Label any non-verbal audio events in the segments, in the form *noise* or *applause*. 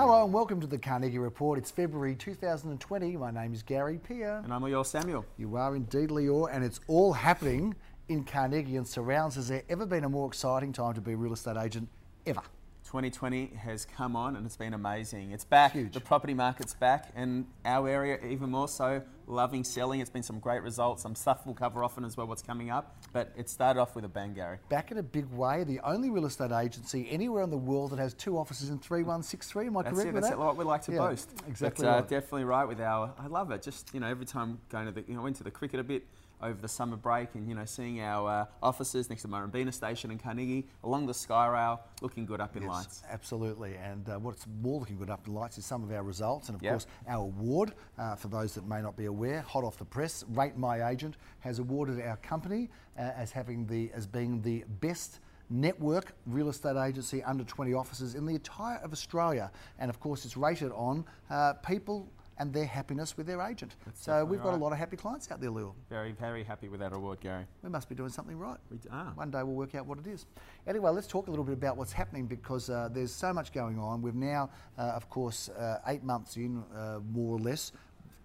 Hello and welcome to the Carnegie Report. It's February 2020. My name is Gary Peer. And I'm Lior Samuel. You are indeed Lior, and it's all happening in Carnegie and surrounds. Has there ever been a more exciting time to be a real estate agent? Ever. 2020 has come on and it's been amazing. It's back. Huge. The property market's back, and our area even more so. Loving selling. It's been some great results. Some stuff we'll cover often as well. What's coming up, but it started off with a bang, Gary. Back in a big way, the only real estate agency anywhere in the world that has two offices in 3163. Am I That's correct it. with That's that? what we like to Yeah, boast. exactly But, uh, right. Definitely right with our. I love it. Just you know, every time going to the, you know, went to the cricket a bit over the summer break, and you know, seeing our uh, offices next to Murrumbeena Station and Carnegie along the Skyrail, looking good up in Yes, lights. Absolutely. And uh, what's more looking good up in lights is some of our results, and of Yep. course our award. Uh, for those that may not be aware, hot off the press, Rate My Agent has awarded our company uh, as having the as being the best. Network real estate agency under 20 offices in the entire of Australia, and of course it's rated on uh, people and their happiness with their agent. so we've got a lot of happy clients out there, Lil. Very, very happy with that award, Gary. We must be doing something right. We are. One day we'll work out what it is. Anyway, let's talk a little bit about what's happening because uh, there's so much going on. We've now, uh, of course, uh, eight months in, uh, more or less,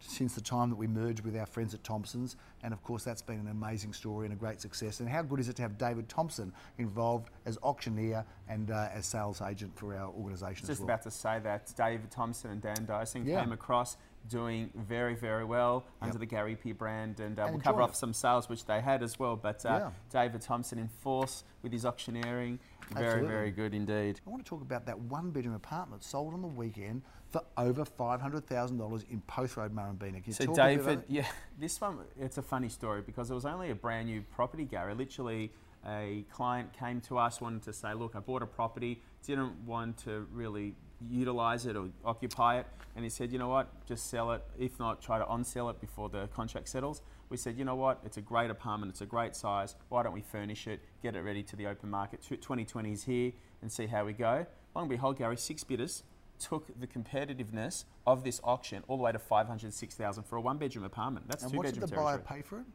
since the time that we merged with our friends at Thompson's. And of course, that's been an amazing story and a great success. And how good is it to have David Thompson involved as auctioneer and uh, as sales agent for our organisation as Just well? about to say that David Thompson and Dan Dysing Yeah. came across doing very, very well under the Gary P brand, and uh, we'll cover off some sales which they had as well. But uh, Yeah. David Thompson in force with his auctioneering, very, Absolutely. very good indeed. I want to talk about that one bedroom apartment sold on the weekend for over $500,000 in Post Road, Murrumbeena. Can So talk a bit David, yeah, this one it's a funny story because it was only a brand new property, Gary. Literally, a client came to us wanted to say, look, I bought a property, didn't want to really utilize it or occupy it, and he said, you know what, just sell it. If not, try to on-sell it before the contract settles. We said, you know what, it's a great apartment, it's a great size. Why don't we furnish it, get it ready to the open market? 2020 is here, and see how we go. Long and behold, Gary, six bidders took the competitiveness of this auction all the way to 506,000 for a one bedroom apartment. That's And two what did bedroom the buyer pay for it?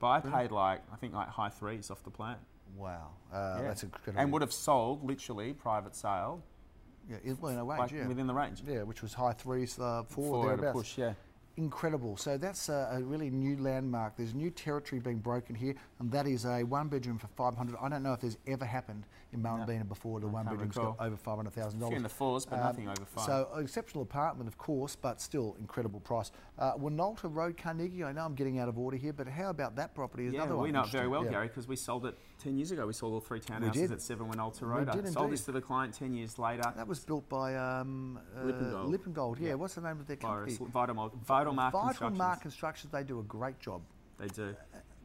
Buyer paid like I think like high threes off the plan. Wow, uh, Yeah. that's incredible. And would have sold literally private sale yeah, it- well, in a range, like, yeah. within the range. yeah, which was high threes, uh, four, Four thereabouts. push, yeah. Incredible. So that's a, a really new landmark. There's new territory being broken here, and that is a one bedroom for 500. I don't know if there's ever happened in Murrumbeena before the one bedroom's recall. got over $500,000. In the fours, but Um, nothing over five. So, exceptional apartment, of course, but still incredible price. Uh, Winolta Road, Carnegie. I know I'm getting out of order here, but how about that property? Is yeah, another we one know it very well, Yeah. Gary, because we sold it 10 years ago. We sold all three townhouses at 7 Winolta We Road. I did sold indeed. this to the client 10 years later. That was built by um, uh, Lippengold. Lippengold, yeah. Yeah. What's the name of their company? Vital, Mar- Vital Mark Vital Constructions. Mark Constructions. They do a great job. They do.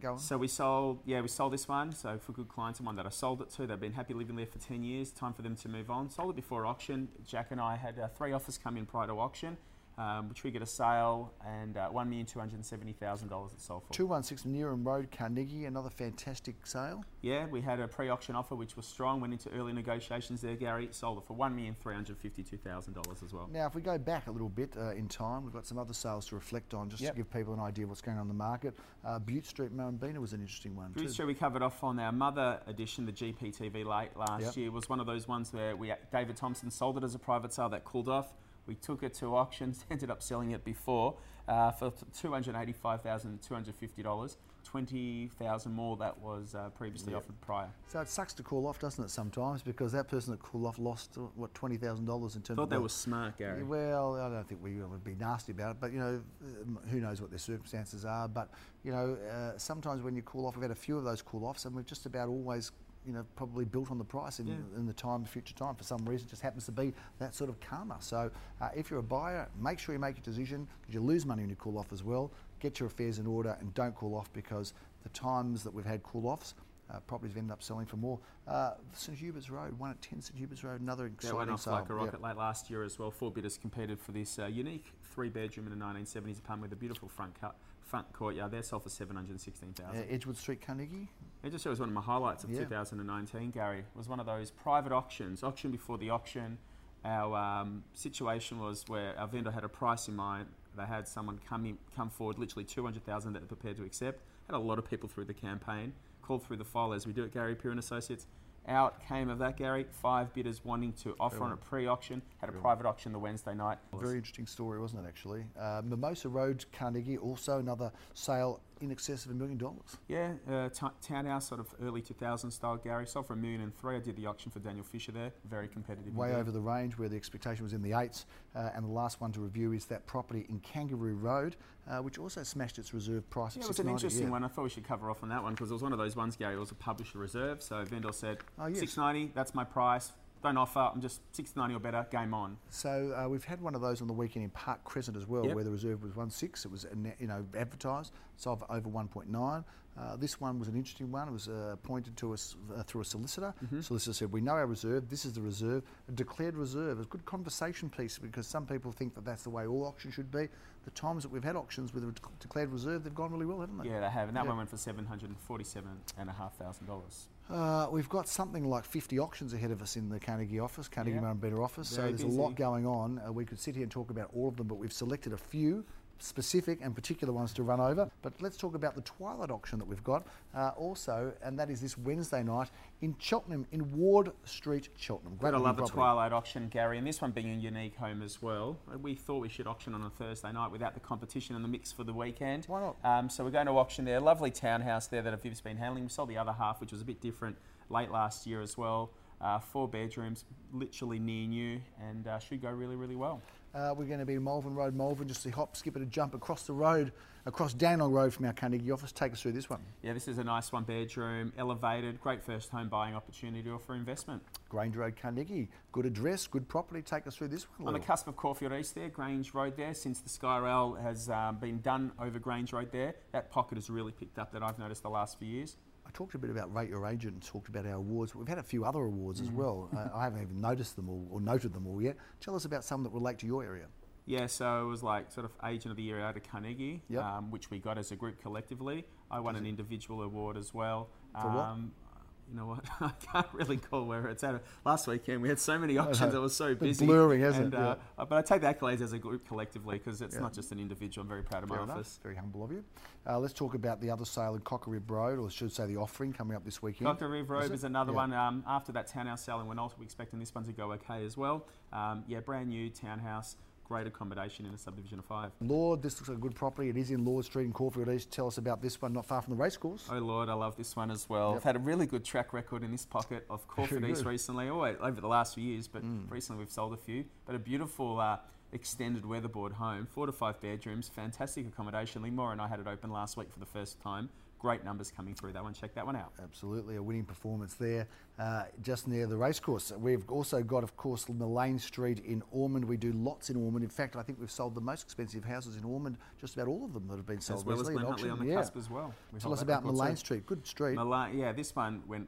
Go on. So we sold, yeah, we sold this one. So for good clients, and one that I sold it to, they've been happy living there for 10 years. Time for them to move on. Sold it before auction. Jack and I had uh, three offers come in prior to auction. Um, we triggered a sale and uh, $1,270,000 it sold for. 216 Neerim Road, Carnegie, another fantastic sale. Yeah, we had a pre-auction offer which was strong. Went into early negotiations there, Gary. Sold it for $1,352,000 as well. Now, if we go back a little bit uh, in time, we've got some other sales to reflect on just Yep. to give people an idea of what's going on in the market. Uh, Butte Street, Murrumbeena was an interesting one. Bruce too. Street we covered off on our mother edition, the GPTV late last Yep. year. was one of those ones where we David Thompson sold it as a private sale that cooled off. We took it to auctions, *laughs* ended up selling it before uh, for two hundred eighty-five thousand two hundred fifty dollars, twenty thousand more that was uh, previously offered prior. So it sucks to call off, doesn't it, sometimes? Because that person that called off lost, uh, what, $20,000 in terms Thought of. that the- was smart, Gary. Well, I don't think we would be nasty about it, but you know, um, who knows what their circumstances are. But you know, uh, sometimes when you call off, we've had a few of those call offs, and we've just about always, you know, probably built on the price in, Yeah. in the time, future time. For some reason, it just happens to be that sort of karma. So, uh, if you're a buyer, make sure you make a decision because you lose money when you call off as well. Get your affairs in order and don't call off because the times that we've had call offs. Uh, properties have ended up selling for more. Uh, St Hubert's Road, one at 10 St Hubert's Road, another That exciting went off sale. like a Yeah. rocket late last year as well. Four bidders competed for this uh, unique three-bedroom in a 1970s apartment with a beautiful front cut, front courtyard. There sold for 716000 Uh, Edgewood Street, Carnegie. It just shows one of my highlights of Yeah. 2019, Gary. was one of those private auctions, auction before the auction. Our um, situation was where our vendor had a price in mind. They had someone come in, come forward, literally 200,000 that they're prepared to accept. Had a lot of people through the campaign, called through the file as we do at Gary Peer and Associates. Out came of that, Gary. Five bidders wanting to offer on a pre-auction. Had a private auction the Wednesday night. Very interesting story, wasn't it, actually? Uh, Mimosa Road, Carnegie, also another sale in excess of a million dollars. Yeah, uh, t- townhouse, sort of early 2000 style, Gary. Sold for a million and three. I did the auction for Daniel Fisher there. Very competitive. Way indeed. over the range where the expectation was in the eights. Uh, and the last one to review is that property in Kangaroo Road, uh, which also smashed its reserve price Yeah, it was an interesting yeah. one. I thought we should cover off on that one because it was one of those ones, Gary. It was a publisher reserve. So vendor said, Oh, yes. 690, that's my price. Don't offer. I'm just 690 or better. Game on. So uh, we've had one of those on the weekend in Park Crescent as well, Yep. where the reserve was 1.6. It was uh, you know advertised, sold for over 1.9. Uh, this one was an interesting one. It was uh, appointed to us uh, through a solicitor. Mm-hmm. Solicitor said, "We know our reserve. This is the reserve. A declared reserve. It's a good conversation piece because some people think that that's the way all auctions should be. The times that we've had auctions with a declared reserve, they've gone really well, haven't they? Yeah, they have. And that Yeah. one went for $747,500. Uh, we've got something like 50 auctions ahead of us in the Carnegie office, Carnegie Yeah. Murrumbeena office. Very so there's busy. a lot going on. Uh, we could sit here and talk about all of them, but we've selected a few specific and particular ones to run over. But let's talk about the Twilight auction that we've got uh, also, and that is this Wednesday night in Cheltenham, in Ward Street, Cheltenham. Great Gotta love the property. Twilight auction, Gary, and this one being a unique home as well. We thought we should auction on a Thursday night without the competition and the mix for the weekend. Why not? Um, so we're going to auction there. Lovely townhouse there that Aviv's been handling. We sold the other half, which was a bit different, late last year as well. Uh, four bedrooms, literally near new, and uh, should go really, really well. Uh, we're going to be in Malvern Road, Malvern, just a hop, skip, and a jump across the road, across Dandenong Road from our Carnegie office. Take us through this one. Yeah, this is a nice one bedroom, elevated, great first home buying opportunity or for investment. Grange Road, Carnegie. Good address, good property. Take us through this one. On the cusp of Caulfield East there, Grange Road there, since the Sky Rail has um, been done over Grange Road there, that pocket has really picked up that I've noticed the last few years. I talked a bit about Rate Your Agent and talked about our awards. We've had a few other awards Mm. as well. *laughs* uh, I haven't even noticed them all or noted them all yet. Tell us about some that relate to your area. Yeah, so it was like sort of Agent of the Year out of Carnegie, Yep. um, which we got as a group collectively. I won an individual award as well. For what? Um, you know what? *laughs* I can't really call where it's at. Last weekend we had so many options. it was so busy. blurry, hasn't and, it? Uh, uh, but I take the accolades as a group collectively because it's Yeah. not just an individual. I'm very proud of my Fair enough. office. Very humble of you. Uh, let's talk about the other sale in Cockerib Road, or I should say the offering coming up this weekend. Riv Road is another Yeah. one. Um, after that townhouse sale in Winalta, we're expecting this one to go okay as well. Um, yeah, brand new townhouse, great accommodation in a subdivision of five. Lord, this looks like a good property. It is in Lord Street in Caulfield East. Tell us about this one, not far from the racecourse. Oh Lord, I love this one as well. Yep. I've had a really good track record in this pocket of Caulfield East recently, oh, over the last few years, but Mm. recently we've sold a few. But a beautiful uh, extended weatherboard home, four to five bedrooms, fantastic accommodation. Lee Moore and I had it open last week for the first time. Great numbers coming through that one. Check that one out. Absolutely, a winning performance there, uh, just near the racecourse. We've also got, of course, Mullane Street in Ormond. We do lots in Ormond. In fact, I think we've sold the most expensive houses in Ormond, just about all of them that have been sold. as well as Glen Huntly auction. on the yeah. cusp as well. We Tell us about too. Street. Good street. Yeah, this one went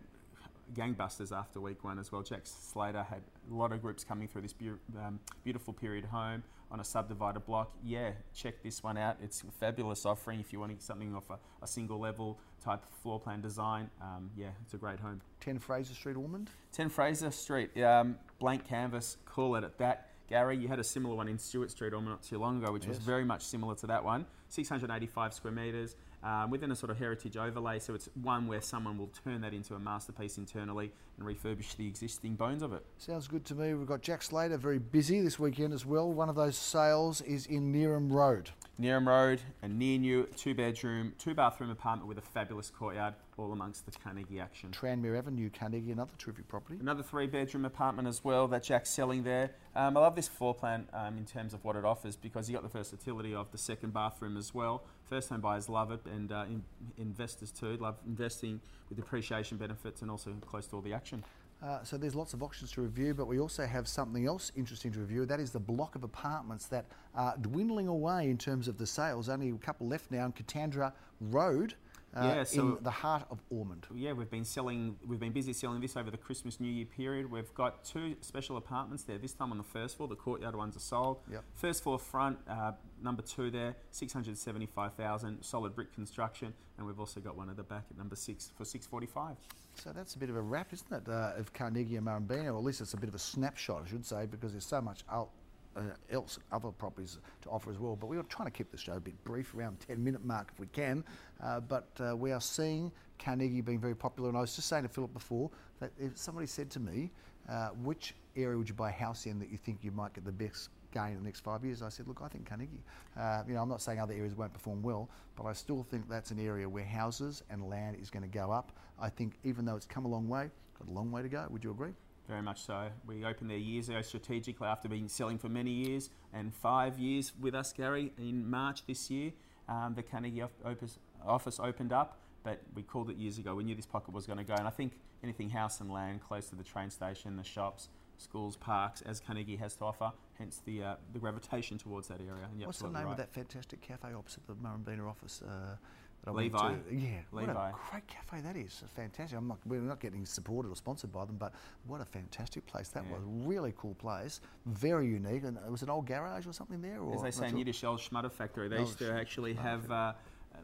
gangbusters after week one as well. Jack Slater had a lot of groups coming through this beau- um, beautiful period home on a subdivided block. Yeah, check this one out. It's a fabulous offering if you want something off a, a single level type floor plan design. Um, yeah, it's a great home. 10 Fraser Street, Ormond. 10 Fraser Street, um, blank canvas, call it at that. Gary, you had a similar one in Stewart Street Ormond not too long ago, which was very much similar to that one. 685 square metres um, within a sort of heritage overlay. So it's one where someone will turn that into a masterpiece internally and refurbish the existing bones of it. Sounds good to me. We've got Jack Slater, very busy this weekend as well. One of those sales is in Neerim Road. Neerim Road, a near new two bedroom, two bathroom apartment with a fabulous courtyard, all amongst the Carnegie action. Tranmere Avenue, Carnegie, another terrific property. Another three bedroom apartment as well that Jack's selling there. Um, I love this floor plan um, in terms of what it offers because you got the versatility of the second bathroom as well. First home buyers love it and uh, in, investors too love investing with depreciation benefits and also close to all the action. Uh, so there's lots of auctions to review, but we also have something else interesting to review. That is the block of apartments that are dwindling away in terms of the sales. Only a couple left now in Katandra Road, uh, Yeah, so- in the heart of Ormond. Yeah, we've been selling. We've been busy selling this over the Christmas New Year period. We've got two special apartments there. This time on the first floor, the courtyard ones are sold. Yep. First floor front, uh, number two there, six hundred seventy-five thousand, solid brick construction, and we've also got one at the back at number six for six forty-five. So that's a bit of a wrap, isn't it, uh, of Carnegie and Murrumbeena, or at least it's a bit of a snapshot, I should say, because there's so much out uh, else, other properties to offer as well. But we are trying to keep the show a bit brief, around 10 minute mark if we can. Uh, but uh, we are seeing Carnegie being very popular. And I was just saying to Philip before that if somebody said to me, uh, which area would you buy a house in that you think you might get the best gain in the next five years? I said, look, I think Carnegie. Uh, you know, I'm not saying other areas won't perform well, but I still think that's an area where houses and land is going to go up. I think even though it's come a long way, got a long way to go. Would you agree? Very much so. We opened there years ago strategically after being selling for many years and five years with us, Gary. In March this year, um, the Carnegie office, office opened up, but we called it years ago. We knew this pocket was going to go, and I think anything house and land close to the train station, the shops, schools, parks, as Carnegie has to offer, hence the uh, the gravitation towards that area. And What's the name right. of that fantastic cafe opposite the Murrumbeena office? Uh, that I Levi. Went to? Yeah, Levi. what a great cafe that is. Fantastic. I'm not, we're not getting supported or sponsored by them, but what a fantastic place that Yeah. was. Really cool place, very unique. And it was an old garage or something there, or As they say in sure. Yiddish, old Schmutter Factory. They used to actually have uh,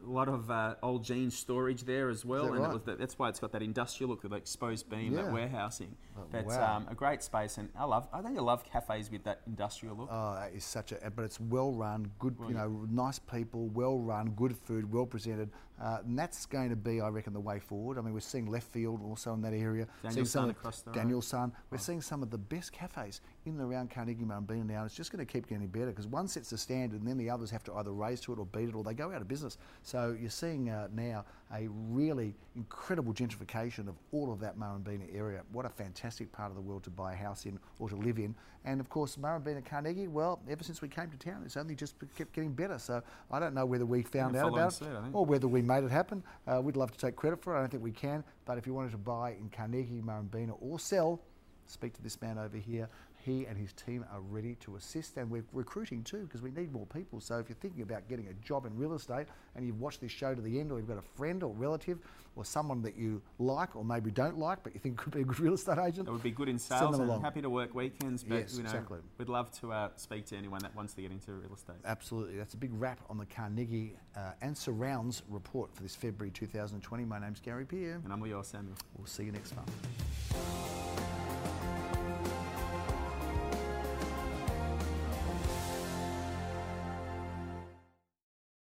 a lot of uh, old jeans storage there as well, and right? it was the, that's why it's got that industrial look, the exposed beam, Yeah. that warehousing. Oh, But wow. um, a great space, and I love. I think I love cafes with that industrial look. Oh, that is such a, but it's well run, good, Well, you yeah. know, nice people, well run, good food, well presented. Uh, and that's going to be, I reckon, the way forward. I mean, we're seeing left field also in that area. Some Son across the road. Daniel's Son. We're Oh. seeing some of the best cafes in and around Carnegie Murrumbeena now. It's just going to keep getting better because one sets the standard and then the others have to either raise to it or beat it or they go out of business. So you're seeing uh, now a really incredible gentrification of all of that Murrumbeena area. What a fantastic part of the world to buy a house in or to live in. And of course, Murrumbeena Carnegie, well, ever since we came to town, it's only just kept getting better. So I don't know whether we found out about suit, it or whether we made it happen. Uh, we'd love to take credit for it. I don't think we can. But if you wanted to buy in Carnegie, Murrumbeena or sell, speak to this man over here. He and his team are ready to assist, and we're recruiting too because we need more people. So if you're thinking about getting a job in real estate and you've watched this show to the end, or you've got a friend or relative or someone that you like or maybe don't like, but you think could be a good real estate agent, That would be good in sales and along. happy to work weekends, but Yes, you know, exactly. we'd love to uh, speak to anyone that wants to get into real estate. Absolutely. That's a big wrap on the Carnegie uh, and Surrounds report for this February 2020. My name's Gary Peer. And I'm Leo Samuel. We'll see you next month.